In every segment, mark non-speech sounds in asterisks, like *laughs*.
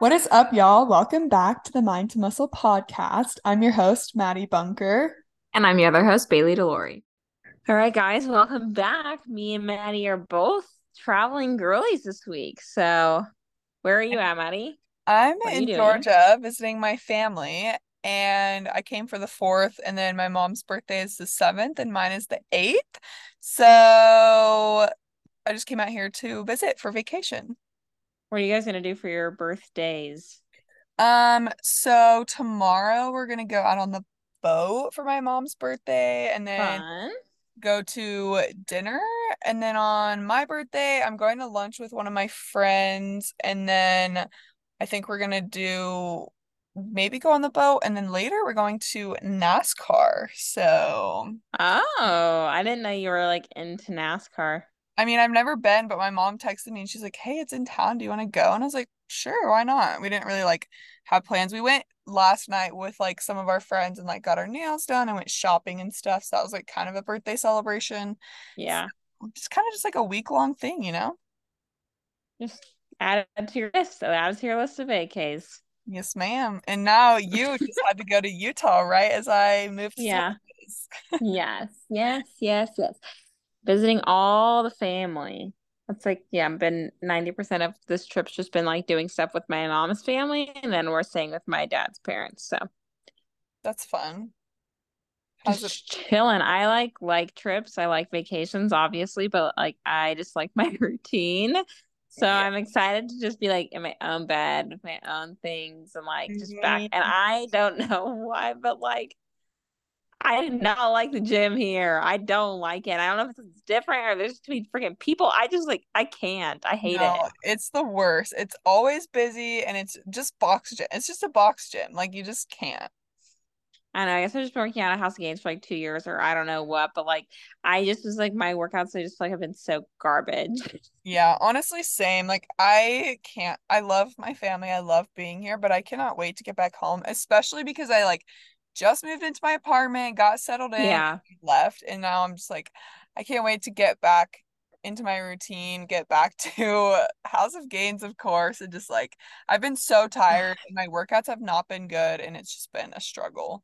What is up, y'all? Welcome back to the Mind to Muscle podcast. I'm your host, Madie Bunker. And I'm your other host, Baylee Delauri. All right, guys, welcome back. Me and Madie are both traveling girlies this week. So, where are you at, Madie? I'm in Georgia visiting my family, and I came for the fourth, and then my mom's birthday is the seventh, and mine is the eighth. So, I just came out here to visit for vacation. What are you guys gonna do for your birthdays? Um, so tomorrow we're gonna go out on the boat for my mom's birthday and then Fun. go to dinner. And then on my birthday, I'm going to lunch with one of my friends. And then I think we're gonna do maybe go on the boat and then later we're going to NASCAR. So Oh, I didn't know you were like into NASCAR. I mean, I've never been, but my mom texted me and she's like, "Hey, it's in town. Do you want to go?" And I was like, "Sure, why not?" We didn't really like have plans. We went last night with like some of our friends and like got our nails done and went shopping and stuff. So that was like kind of a birthday celebration. Yeah. So, just kind of just like a week long thing, you know? Just add it to your list. So add it to your list of vacays. Yes, ma'am. And now you just had to go to Utah, right? As I moved Yeah. yes, yes, yes, yes visiting all the family. It's like, yeah, I've been 90% of this trip's just been like doing stuff with my mom's family, and then we're staying with my dad's parents. So that's fun. How's just it? chilling. I like like trips. I like vacations, obviously, but like I just like my *laughs* routine. So yeah. I'm excited to just be like in my own bed with my own things and like just back. And mm-hmm. I don't *laughs* know why, but like I did not like the gym here. I don't like it. I don't know if it's different or there's too many freaking people. I just like I can't. I hate no, it. It's the worst. It's always busy and it's just box gym. It's just a box gym. Like you just can't. I know. I guess I've just been working out at House of Gains for like two years or I don't know what, but like I just was like my workouts I just like have been so garbage. *laughs* Yeah, honestly, same. Like I can't I love my family. I love being here, but I cannot wait to get back home, especially because I like just moved into my apartment, got settled in, yeah. left, and now I'm just like, I can't wait to get back into my routine, get back *laughs* to House of Gains, of course, and just like I've been so tired *sighs* and my workouts have not been good and it's just been a struggle.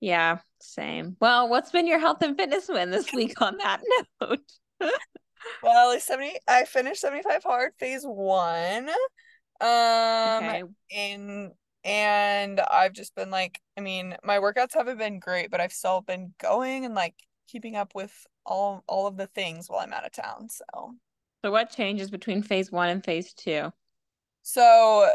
Yeah, same. Well, what's been your health and fitness win this *laughs* week on that note? *laughs* well, 70 I finished 75 hard phase one. Um okay. in and I've just been like, I mean, my workouts haven't been great, but I've still been going and like keeping up with all all of the things while I'm out of town. So So what changes between phase one and phase two? So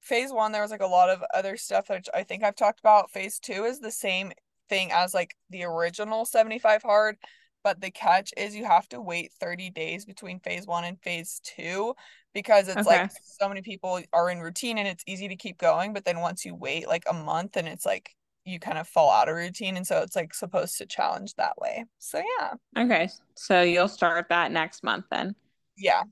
phase one, there was like a lot of other stuff that I think I've talked about. Phase two is the same thing as like the original 75 hard, but the catch is you have to wait 30 days between phase one and phase two because it's okay. like so many people are in routine and it's easy to keep going but then once you wait like a month and it's like you kind of fall out of routine and so it's like supposed to challenge that way so yeah okay so you'll start that next month then yeah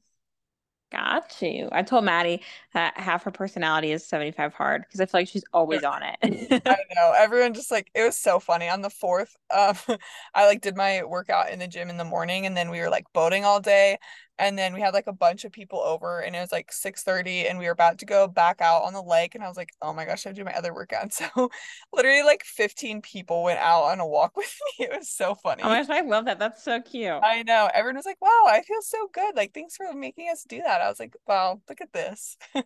Got you. I told Madie that half her personality is 75 hard because I feel like she's always on it. *laughs* I know. *laughs* Everyone just like it was so funny. On the fourth, um, *laughs* I like did my workout in the gym in the morning and then we were like boating all day and then we had like a bunch of people over and it was like 6 30 and we were about to go back out on the lake and i was like oh my gosh i do my other workout. *laughs* So literally like 15 people went out on a walk *laughs* with me. It was so oh funny. oh my gosh i love that that's so cute. I know everyone was like wow i feel so good like thanks for making us do that. I was like wow look at this. *laughs* Such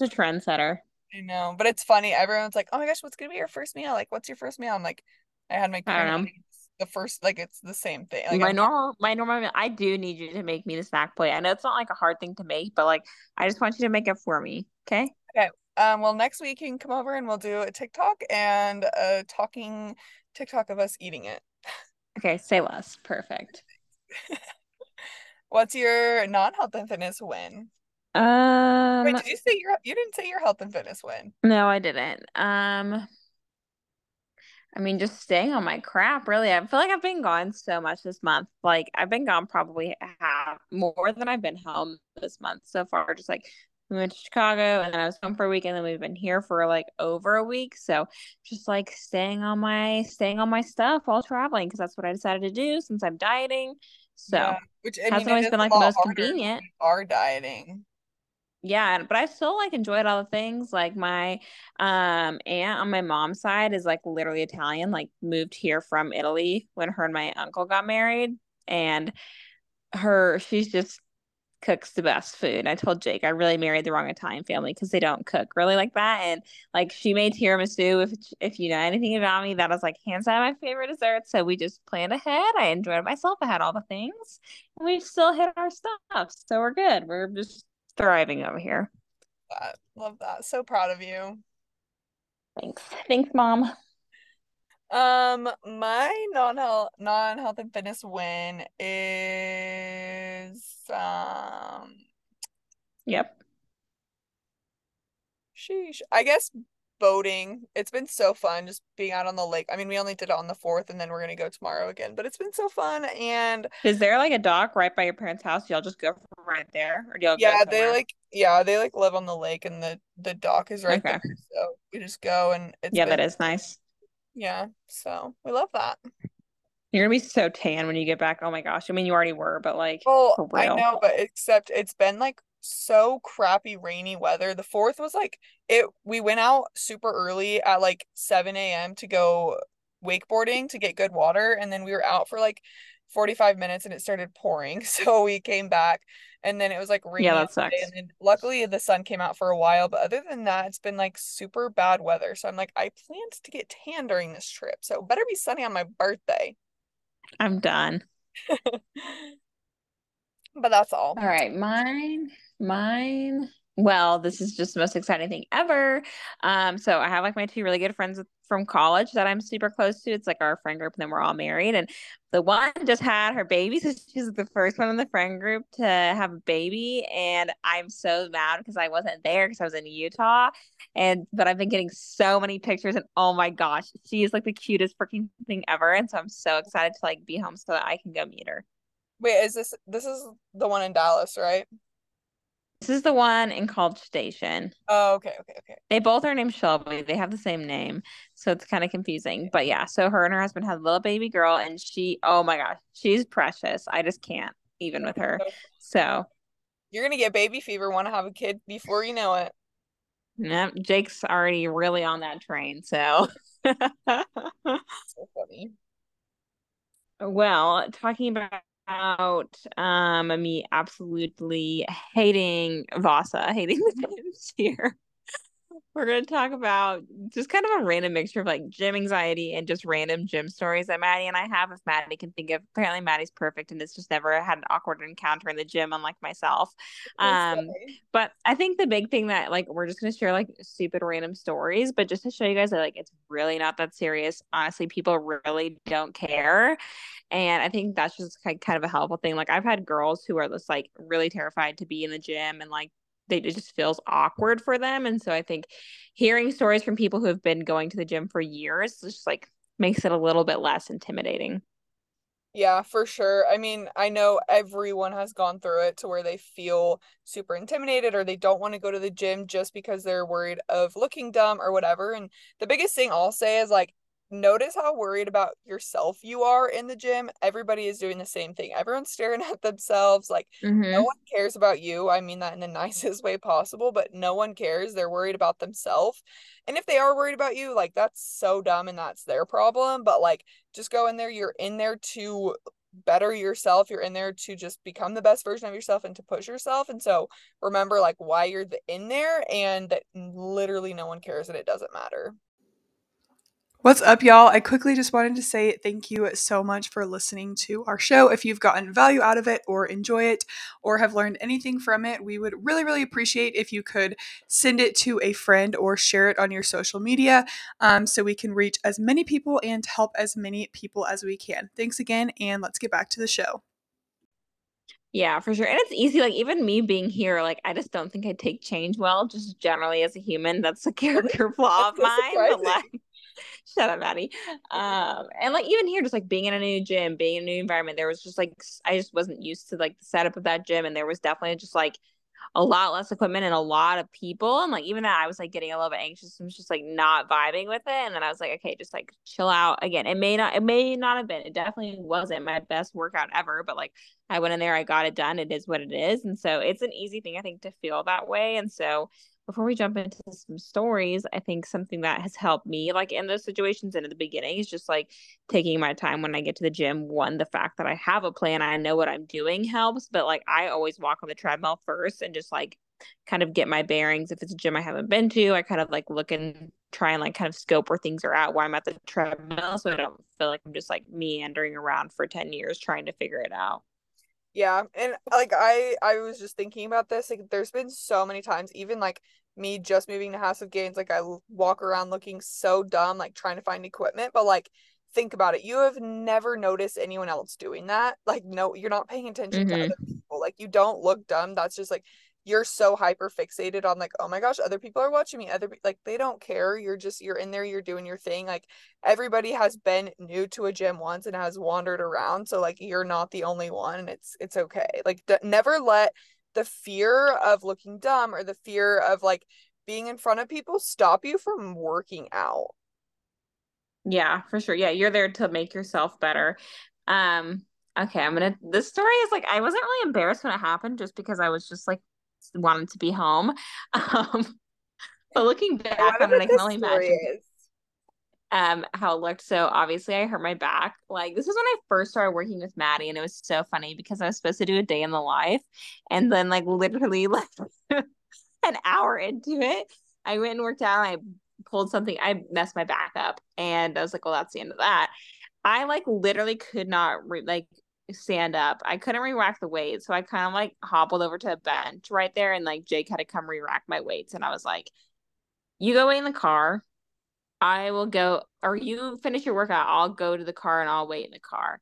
a trendsetter. I know but it's funny everyone's like oh my gosh what's gonna be your first meal? Like what's your first meal? I'm like i had my I don't know the first like it's the same thing. Like my I'm, normal my normal I do need you to make me the snack plate. I know it's not like a hard thing to make, but like I just want you to make it for me. Okay. Okay. Um well next week you can come over and we'll do a TikTok and a talking TikTok of us eating it. *laughs* Okay, say less. Perfect. *laughs* What's your non-health and fitness win? Um Wait, did you say your you didn't say your health and fitness win? No, I didn't. Um I mean, just staying on my crap, really. I feel like I've been gone so much this month. Like, I've been gone probably half more than I've been home this month so far. Just like we went to Chicago and then I was home for a week and then we've been here for like over a week. So just like staying on my staying on my stuff while traveling because that's what I decided to do since I'm dieting. So yeah, which I mean, always been like the most convenient. Are dieting. Yeah, but I still like enjoyed all the things. Like my um aunt on my mom's side is like literally Italian, like moved here from Italy when her and my uncle got married. And her she's just cooks the best food. I told Jake I really married the wrong Italian family because they don't cook really like that. And like she made tiramisu. If if you know anything about me, that was like hands down my favorite dessert. So we just planned ahead. I enjoyed myself. I had all the things, and we still hit our stuff. So we're good. We're just thriving over here. That. Love that. So proud of you. Thanks. Thanks, mom. Um, my non-health non-health and fitness win is um Yep. Sheesh. I guess boating. It's been so fun just being out on the lake. I mean, we only did it on the fourth and then we're gonna go tomorrow again, but it's been so fun and Is there like a dock right by your parents' house? Y'all just go right there? Or do y'all Yeah, they like yeah, they like live on the lake and the the dock is right okay. there. So we just go and it's Yeah, been, that is nice. Yeah, so we love that. You're gonna be so tan when you get back. Oh my gosh. I mean you already were, but like Oh, I know, but except it's been like so crappy rainy weather. The fourth was like it we went out super early at like 7 a.m. to go wakeboarding to get good water and then we were out for like 45 minutes and it started pouring. *laughs* So we came back and then it was like rainy. Yeah, that sucks. And then luckily the sun came out for a while, but other than that, it's been like super bad weather. So I'm like, I planned to get tan during this trip. So better be sunny on my birthday. I'm done. *laughs* but that's all. All right, mine Mine, well, this is just the most exciting thing ever. Um, so I have like my two really good friends from college that I'm super close to. It's like our friend group, and then we're all married. And the one just had her baby, *laughs* so she's the first one in the friend group to have a baby. And I'm so mad because I wasn't there because I was in Utah. And but I've been getting so many pictures, and oh my gosh, she is like the cutest freaking thing ever. And so I'm so excited to like be home so that I can go meet her. Wait, is this this is the one in Dallas, right? This is the one in College Station. Oh, okay, okay, okay. They both are named Shelby. They have the same name. So it's kind of confusing. But yeah, so her and her husband have a little baby girl, and she, oh my gosh, she's precious. I just can't even with her. So you're going to get baby fever, want to have a kid before you know it. Yep, Jake's already really on that train. So, so funny. *laughs* Well, talking about about um me absolutely hating Vasa, *laughs* hating the *laughs* gyms here. We're gonna talk about just kind of a random mixture of like gym anxiety and just random gym stories that Madie and I have. If Madie can think of, apparently Madie's perfect and it's just never had an awkward encounter in the gym, unlike myself. Um, but I think the big thing that like we're just gonna share like stupid random stories, but just to show you guys that like it's really not that serious. Honestly, people really don't care. And I think that's just kind of a helpful thing. Like I've had girls who are just like really terrified to be in the gym and like they it just feels awkward for them. And so I think hearing stories from people who have been going to the gym for years just like makes it a little bit less intimidating. Yeah, for sure. I mean, I know everyone has gone through it to where they feel super intimidated or they don't want to go to the gym just because they're worried of looking dumb or whatever. And the biggest thing I'll say is like notice how worried about yourself you are in the gym. Everybody is doing the same thing. Everyone's *laughs* staring at themselves. Like, mm-hmm. no one cares about you. I mean that in the *laughs* nicest way possible, but no one cares. They're worried about themselves. And if they are worried about you, like, that's so dumb and that's their problem. But, like, just go in there. You're in there to better yourself. You're in there to just become the best version of yourself and to push yourself. And so remember, like, why you're in there and that literally no one cares and it doesn't matter. What's up, y'all? I quickly just wanted to say thank you so much for listening to our show. If you've gotten value out of it or enjoy it or have learned anything from it, we would really, really appreciate if you could send it to a friend or share it on your social media um, so we can reach as many people and help as many people as we can. Thanks again, and let's get back to the show. Yeah, for sure. And it's easy. Like even me being here, like I just don't think I take change well, just generally as a human. That's a character flaw of mine. But like *laughs* Shut up, Madie. Um, and like even here, just like being in a new gym, being in a new environment, there was just like I just wasn't used to like the setup of that gym, and there was definitely just like a lot less equipment and a lot of people. And like even that I was like getting a little bit anxious and was just like not vibing with it. And then I was like, okay, just like chill out. Again, it may not it may not have been. It definitely wasn't my best workout ever, but like I went in there, I got it done. It is what it is. And so it's an easy thing I think to feel that way. And so before we jump into some stories, I think something that has helped me, like in those situations and at the beginning, is just like taking my time when I get to the gym. One, the fact that I have a plan, I know what I'm doing helps, but like I always walk on the treadmill first and just like kind of get my bearings. If it's a gym I haven't been to, I kind of like look and try and like kind of scope where things are at while I'm at the treadmill so I don't feel like I'm just like meandering around for 10 years trying to figure it out. Yeah, and like I I was just thinking about this. Like there's been so many times, even like me just moving to House of Gains, like I walk around looking so dumb, like trying to find equipment. But like think about it, you have never noticed anyone else doing that. Like no, you're not paying attention mm-hmm. to other people. Like you don't look dumb. That's just like you're so hyper fixated on like oh my gosh other people are watching me other like they don't care you're just you're in there you're doing your thing like everybody has been new to a gym once and has wandered around so like you're not the only one and it's it's okay like d- never let the fear of looking dumb or the fear of like being in front of people stop you from working out. Yeah for sure yeah you're there to make yourself better. Um okay i'm gonna this story is like i wasn't really embarrassed when it happened just because i was just like wanted to be home. *laughs* Um, but looking back on it, I can only imagine um, how it looked. So obviously, I hurt my back. Like this was when I first started working with Madie, and it was so funny because I was supposed to do a day in the life, and then like literally *laughs* like an hour into it, I went and worked out. And I pulled something. I messed my back up, and I was like, "Well, that's the end of that." I like literally could not re- like stand up. I couldn't re-rack the weights, so I kind of like hobbled over to a bench right there, and like Jake had to come re-rack my weights, and I was like, "You go wait in the car. I will go, or you finish your workout. I'll go to the car and I'll wait in the car."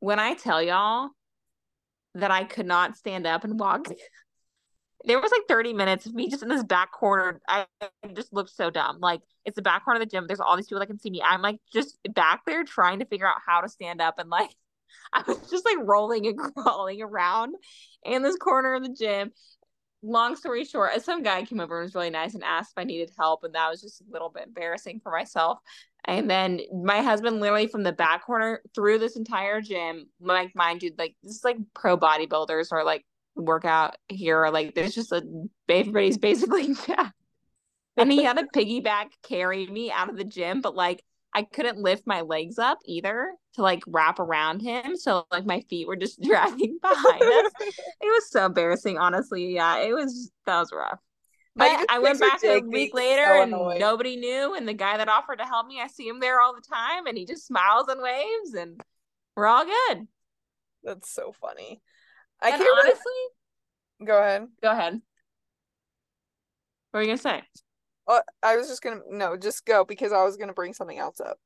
When I tell y'all that I could not stand up and walk, *laughs* there was like 30 minutes of me just in this back corner. I just looked so dumb. Like it's the back corner of the gym. There's all these people that can see me. I'm like just back there trying to figure out how to stand up and like *laughs* I was just like rolling and *laughs* crawling around in this corner of the gym. Long story short, uh, some guy came over and was really nice and asked if I needed help, and that was just a little bit embarrassing for myself. And then my husband literally from the back corner through this entire gym, like mind you, like this is like pro bodybuilders or like workout here. Like there's just a everybody's basically *laughs* yeah. And he had a piggyback carry me out of the gym, but like I couldn't lift my legs up either to like wrap around him. So like my feet were just *laughs* dragging behind us. *laughs* It was so embarrassing, honestly. Yeah, it was that was rough. But I, I went back a week later so and annoying. nobody knew. And the guy that offered to help me, I see him there all the time and he just smiles and waves and we're all good. That's so funny. I and can't honestly really... go ahead. Go ahead. What are you gonna say? Uh, I was just gonna no, just go because I was gonna bring something else up.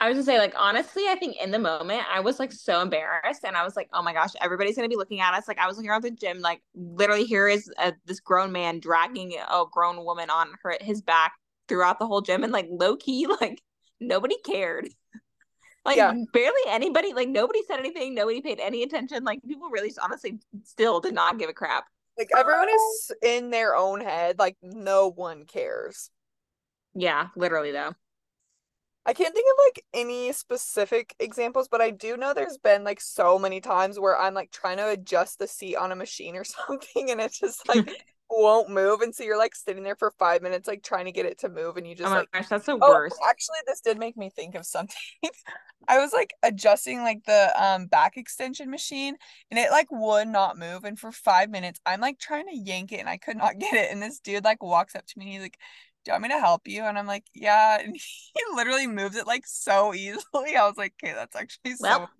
I was gonna say, like, honestly, I think in the moment I was like so embarrassed, and I was like, oh my gosh, everybody's gonna be looking at us. Like, I was looking around the gym, like, literally, here is a, this grown man dragging a grown woman on her his back throughout the whole gym, and like low key, *laughs* like nobody cared. *laughs* like yeah. barely anybody, like nobody said anything, nobody paid any attention. Like people really, honestly, still did not give a crap. Like everyone is in their own head. Like no one cares. Yeah, literally though. I can't think of like any specific examples, but I do know there's been like so many times where I'm like trying to adjust the seat on a machine or *laughs* something and it just like *laughs* won't move. And so you're like sitting there for five minutes, like trying to get it to move. And you just oh like, gosh, that's the oh, worst. Actually, this did make me think of something. *laughs* I was like adjusting like the um back extension machine and it like would not move. And for five minutes, I'm like trying to yank it and I could not *laughs* get it. And this dude like walks up to me and he's like, Do you want me to help you? And I'm like, Yeah. *laughs* And he literally moves it like so easily. I was like, Okay, that's actually well,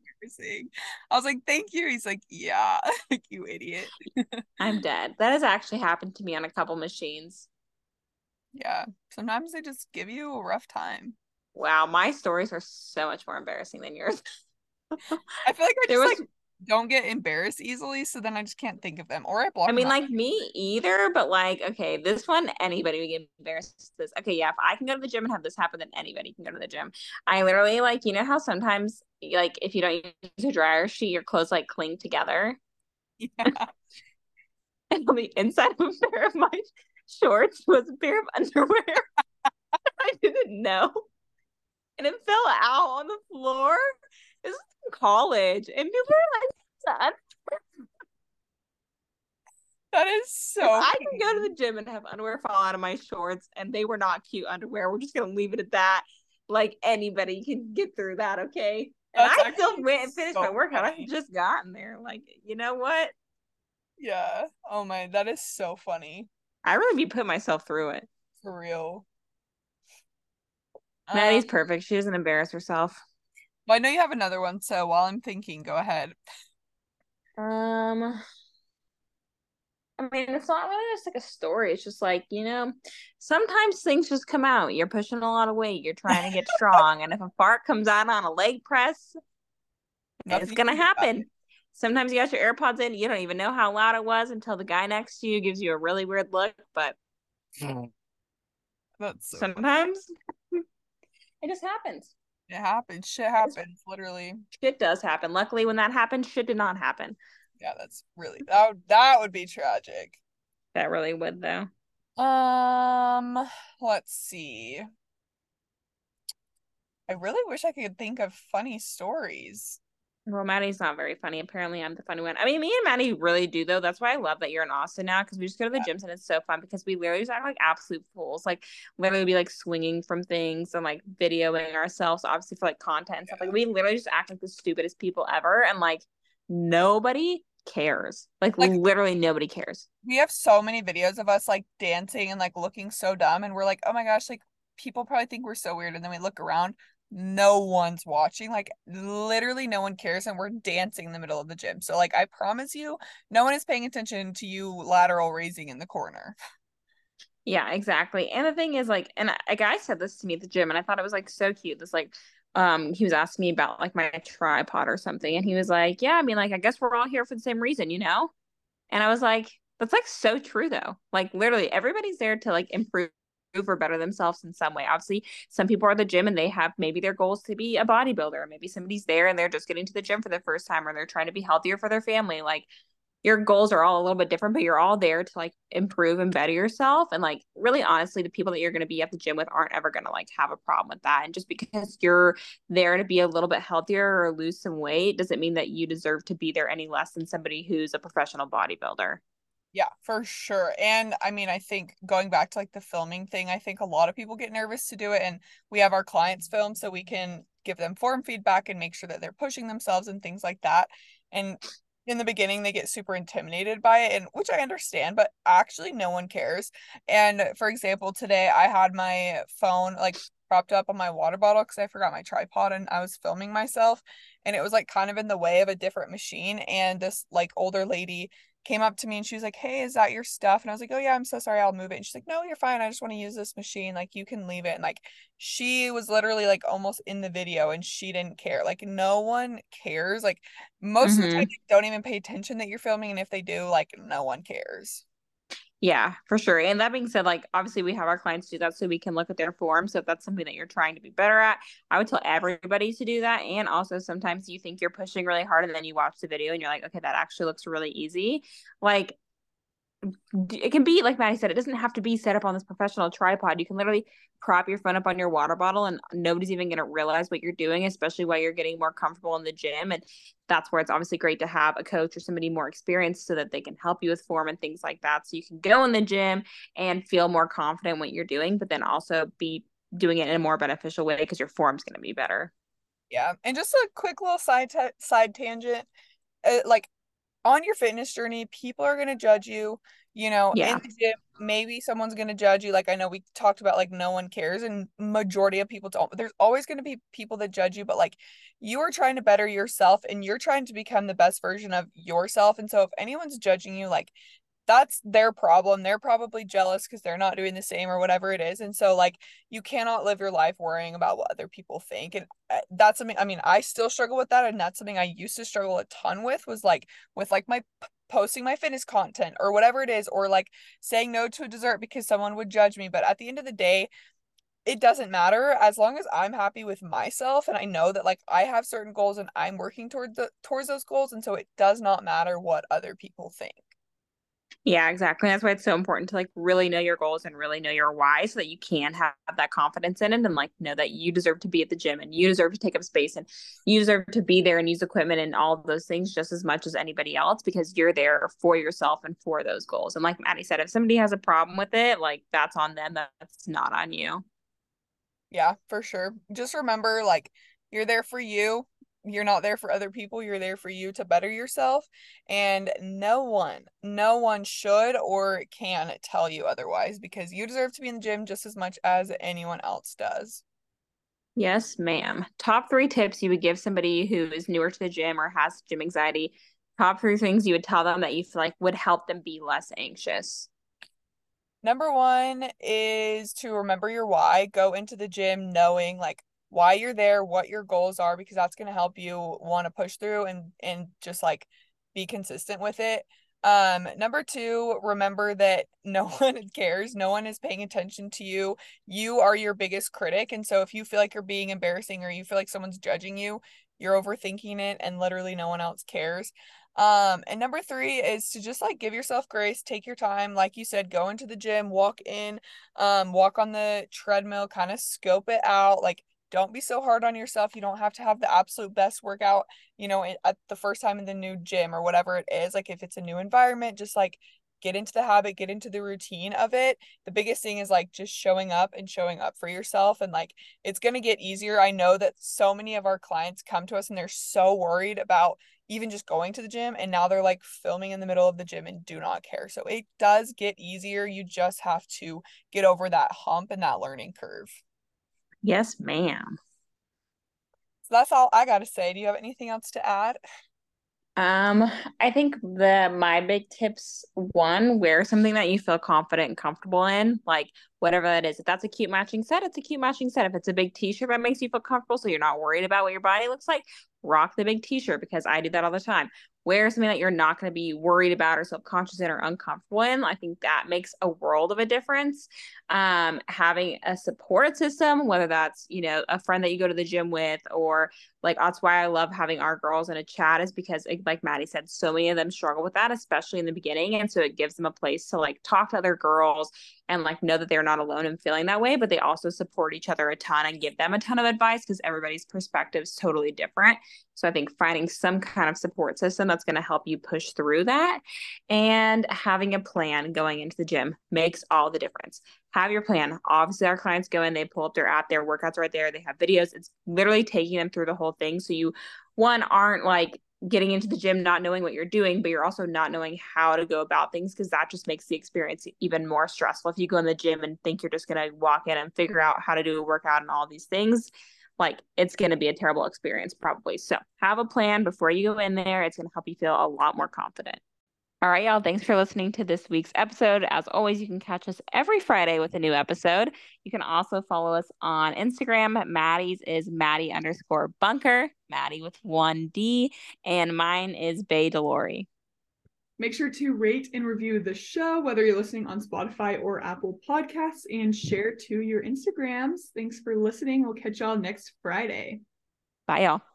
I was like, Thank you. He's like, Yeah, *laughs* like you idiot. I'm dead. That has actually happened to me on a couple machines. Yeah. Sometimes they just give you a rough time. Wow, my stories are so much more embarrassing than yours. *laughs* I feel like I just was... like don't get embarrassed easily, so then I just can't think of them. Or I block. I mean, like me either, but like, okay, this one anybody would get embarrassed. This okay, yeah. If I can go to the gym and have this happen, then anybody can go to the gym. I literally like, you know how sometimes like if you don't use a dryer sheet, your clothes like cling together. Yeah. *laughs* and on the inside of a pair of my shorts was a pair of underwear. *laughs* I didn't know. And it fell out on the floor. This is college. And people are like, that is so. I can go to the gym and have underwear fall out of my shorts, and they were not cute underwear. We're just gonna leave it at that. Like anybody can get through that, okay? And That's I still went and finished so my workout. Funny. I just gotten there. Like, you know what? Yeah. Oh my, that is so funny. I really be putting myself through it. For real. Madie's um, perfect. She doesn't embarrass herself. Well, I know you have another one, so while I'm thinking, go ahead. Um I mean, it's not really just like a story. It's just like, you know, sometimes things just come out. You're pushing a lot of weight. You're trying to get *laughs* strong. and if a fart comes out on a leg press, Nothing it's going to happen. Sometimes you got your AirPods in. You don't even know how loud it was until the guy next to you gives you a really weird look. But That's so sometimes *laughs* it just happens. It happens. Shit happens, literally. Shit does happen. Luckily, when that happened, shit did not happen. Yeah, that's really that would that would be tragic. That really would though. Um, let's see. I really wish I could think of funny stories. Well, Madie's not very funny. Apparently, I'm the funny one. I mean, me and Madie really do though. That's why I love that you're in Austin now because we just go to the gyms and it's so fun because we literally just act like absolute fools. Like literally be like swinging from things and like videoing ourselves, obviously for like content and stuff. Like we literally just act like the stupidest people ever, and like nobody cares. Like, like, literally nobody cares. We have so many videos of us like dancing and like looking so dumb and we're like, "Oh my gosh, like people probably think we're so weird." And then we look around, no one's watching. Like literally no one cares and we're dancing in the middle of the gym. So like I promise you, no one is paying attention to you lateral raising in the corner. Yeah, exactly. And the thing is like and a guy said this to me at the gym and I thought it was like so cute. This like um he was asking me about like my tripod or something and he was like yeah i mean like i guess we're all here for the same reason you know and i was like that's like so true though like literally everybody's there to like improve or better themselves in some way obviously some people are at the gym and they have maybe their goals to be a bodybuilder maybe somebody's there and they're just getting to the gym for the first time or they're trying to be healthier for their family like your goals are all a little bit different, but you're all there to like improve and better yourself. And like really honestly, the people that you're gonna be at the gym with aren't ever gonna like have a problem with that. And just because you're there to be a little bit healthier or lose some weight doesn't mean that you deserve to be there any less than somebody who's a professional bodybuilder. Yeah, for sure. And I mean, I think going back to like the filming thing, I think a lot of people get nervous to do it. And we have our clients film so we can give them form feedback and make sure that they're pushing themselves and things like that. And in the beginning they get super intimidated by it and which I understand but actually no one cares and for example today I had my phone like propped up on my water bottle because I forgot my tripod and I was filming myself and it was like kind of in the way of a different machine and this like older lady came up to me and she was like, Hey, is that your stuff? And I was like, Oh, yeah, I'm so sorry. I'll move it. And she's like, No, you're fine. I just want to use this machine. Like, you can leave it. And like, she was literally like almost in the video and she didn't care. Like, no one cares. Like, most mm-hmm. of the time, mm-hmm. don't even pay attention that you're filming. And if they do, like, no one cares. Yeah, for sure. And that being said, like obviously we have our clients do that so we can look at their form. So if that's something that you're trying to be better at, I would tell everybody to do that. And also sometimes you think you're pushing really hard and then you watch the video and you're like, okay, that actually looks really easy. Like it can be like Madie said, it doesn't have to be set up on this professional tripod. You can literally prop your phone up on your water bottle and nobody's even going to realize what you're doing, especially while you're getting more comfortable in the gym. And that's where it's obviously great to have a coach or somebody more experienced so that they can help you with form and things like that. So you can go in the gym and feel more confident what you're doing, but then also be doing it in a more beneficial way because your form's going to be better. Yeah. And just a quick little side t- side tangent. Uh, like on your fitness journey, people are going to judge you. You know, yeah. in the gym, maybe someone's going to judge you. Like I know we talked about, like no one cares, and majority of people don't. But there's always going to be people that judge you. But like you are trying to better yourself, and you're trying to become the best version of yourself. And so if anyone's judging you, like that's their problem. They're probably jealous because they're not doing the same or whatever it is. And so, like, you cannot live your life worrying about what other people think. And uh, that's something, I mean, I still struggle with that. And that's something I used to struggle a ton with was like, with like my posting my fitness content or whatever it is, or like saying no to a dessert because someone would judge me. But at the end of the day, it doesn't matter as long as I'm happy with myself and I know that like I have certain goals and I'm working toward the towards those goals and so it does not matter what other people think. Yeah, exactly. That's why it's so important to like really know your goals and really know your why so that you can have that confidence in it and like know that you deserve to be at the gym and you deserve to take up space and you deserve to be there and use equipment and all those things just as much as anybody else because you're there for yourself and for those goals. And like Madie said, if somebody has a problem with it, like that's on them. That's not on you. Yeah, for sure. Just remember like you're there for you you're not there for other people you're there for you to better yourself and no one no one should or can tell you otherwise because you deserve to be in the gym just as much as anyone else does. Yes ma'am. Top three tips you would give somebody who is newer to the gym or has gym anxiety. Top three things you would tell them that you feel like would help them be less anxious. Number one is to remember your why. Go into the gym knowing like why you're there, what your goals are, because that's going to help you want to push through and and just like be consistent with it. Um, number two, remember that *laughs* no one cares. No one is paying attention to you. You are your biggest critic. And so if you feel like you're being embarrassing or you feel like someone's judging you, you're overthinking it and literally no one else cares. Um, and number three is to just like give yourself grace, take your time. Like you said, go into the gym, walk in, um, walk on the treadmill, kind of scope it out. Like don't be so hard on yourself. You don't have to have the absolute best workout, you know, at the first time in the new gym or whatever it is. Like if it's a new environment, just like get into the habit, get into the routine of it. The biggest thing is like just showing up and showing up for yourself. And like it's going to get easier. I know that so many of our clients come to us and they're so worried about even just going to the gym. And now they're like filming in the middle of the gym and do not care. So it does get easier. You just have to get over that hump and that learning curve. Yes, ma'am. So that's all I got to say. Do you have anything else to add? Um, I think the my big tips one, wear something that you feel confident and comfortable in, like whatever that is. If that's a cute matching set, it's a cute matching set. If it's a big t-shirt that makes you feel comfortable so you're not worried about what your body looks like, rock the big t-shirt because I do that all the time wear something that you're not going to be worried about or self-conscious in or uncomfortable in i think that makes a world of a difference um, having a support system whether that's you know a friend that you go to the gym with or like that's why i love having our girls in a chat is because like madie said so many of them struggle with that especially in the beginning and so it gives them a place to like talk to other girls and like know that they're not alone in feeling that way but they also support each other a ton and give them a ton of advice because everybody's perspective is totally different. So i think finding some kind of support system that's going to help you push through that and having a plan going into the gym makes all the difference. Have your plan. Obviously our clients go in they pull up their app their workouts right there they have videos. It's literally taking them through the whole thing. So you one aren't like getting into the gym not knowing what you're doing but you're also not knowing how to go about things because that just makes the experience even more stressful. If you go in the gym and think you're just going to walk in and figure out how to do a workout and all these things like it's going to be a terrible experience probably. So have a plan before you go in there. It's going to help you feel a lot more confident all right, y'all. Thanks for listening to this week's episode. As always, you can catch us every Friday with a new episode. You can also follow us on Instagram. Madie's is Madie underscore bunker, Madie with one D, and mine is Bay Delauri. Make sure to rate and review the show, whether you're listening on Spotify or Apple Podcasts, and share to your Instagrams. Thanks for listening. We'll catch y'all next Friday. Bye, y'all.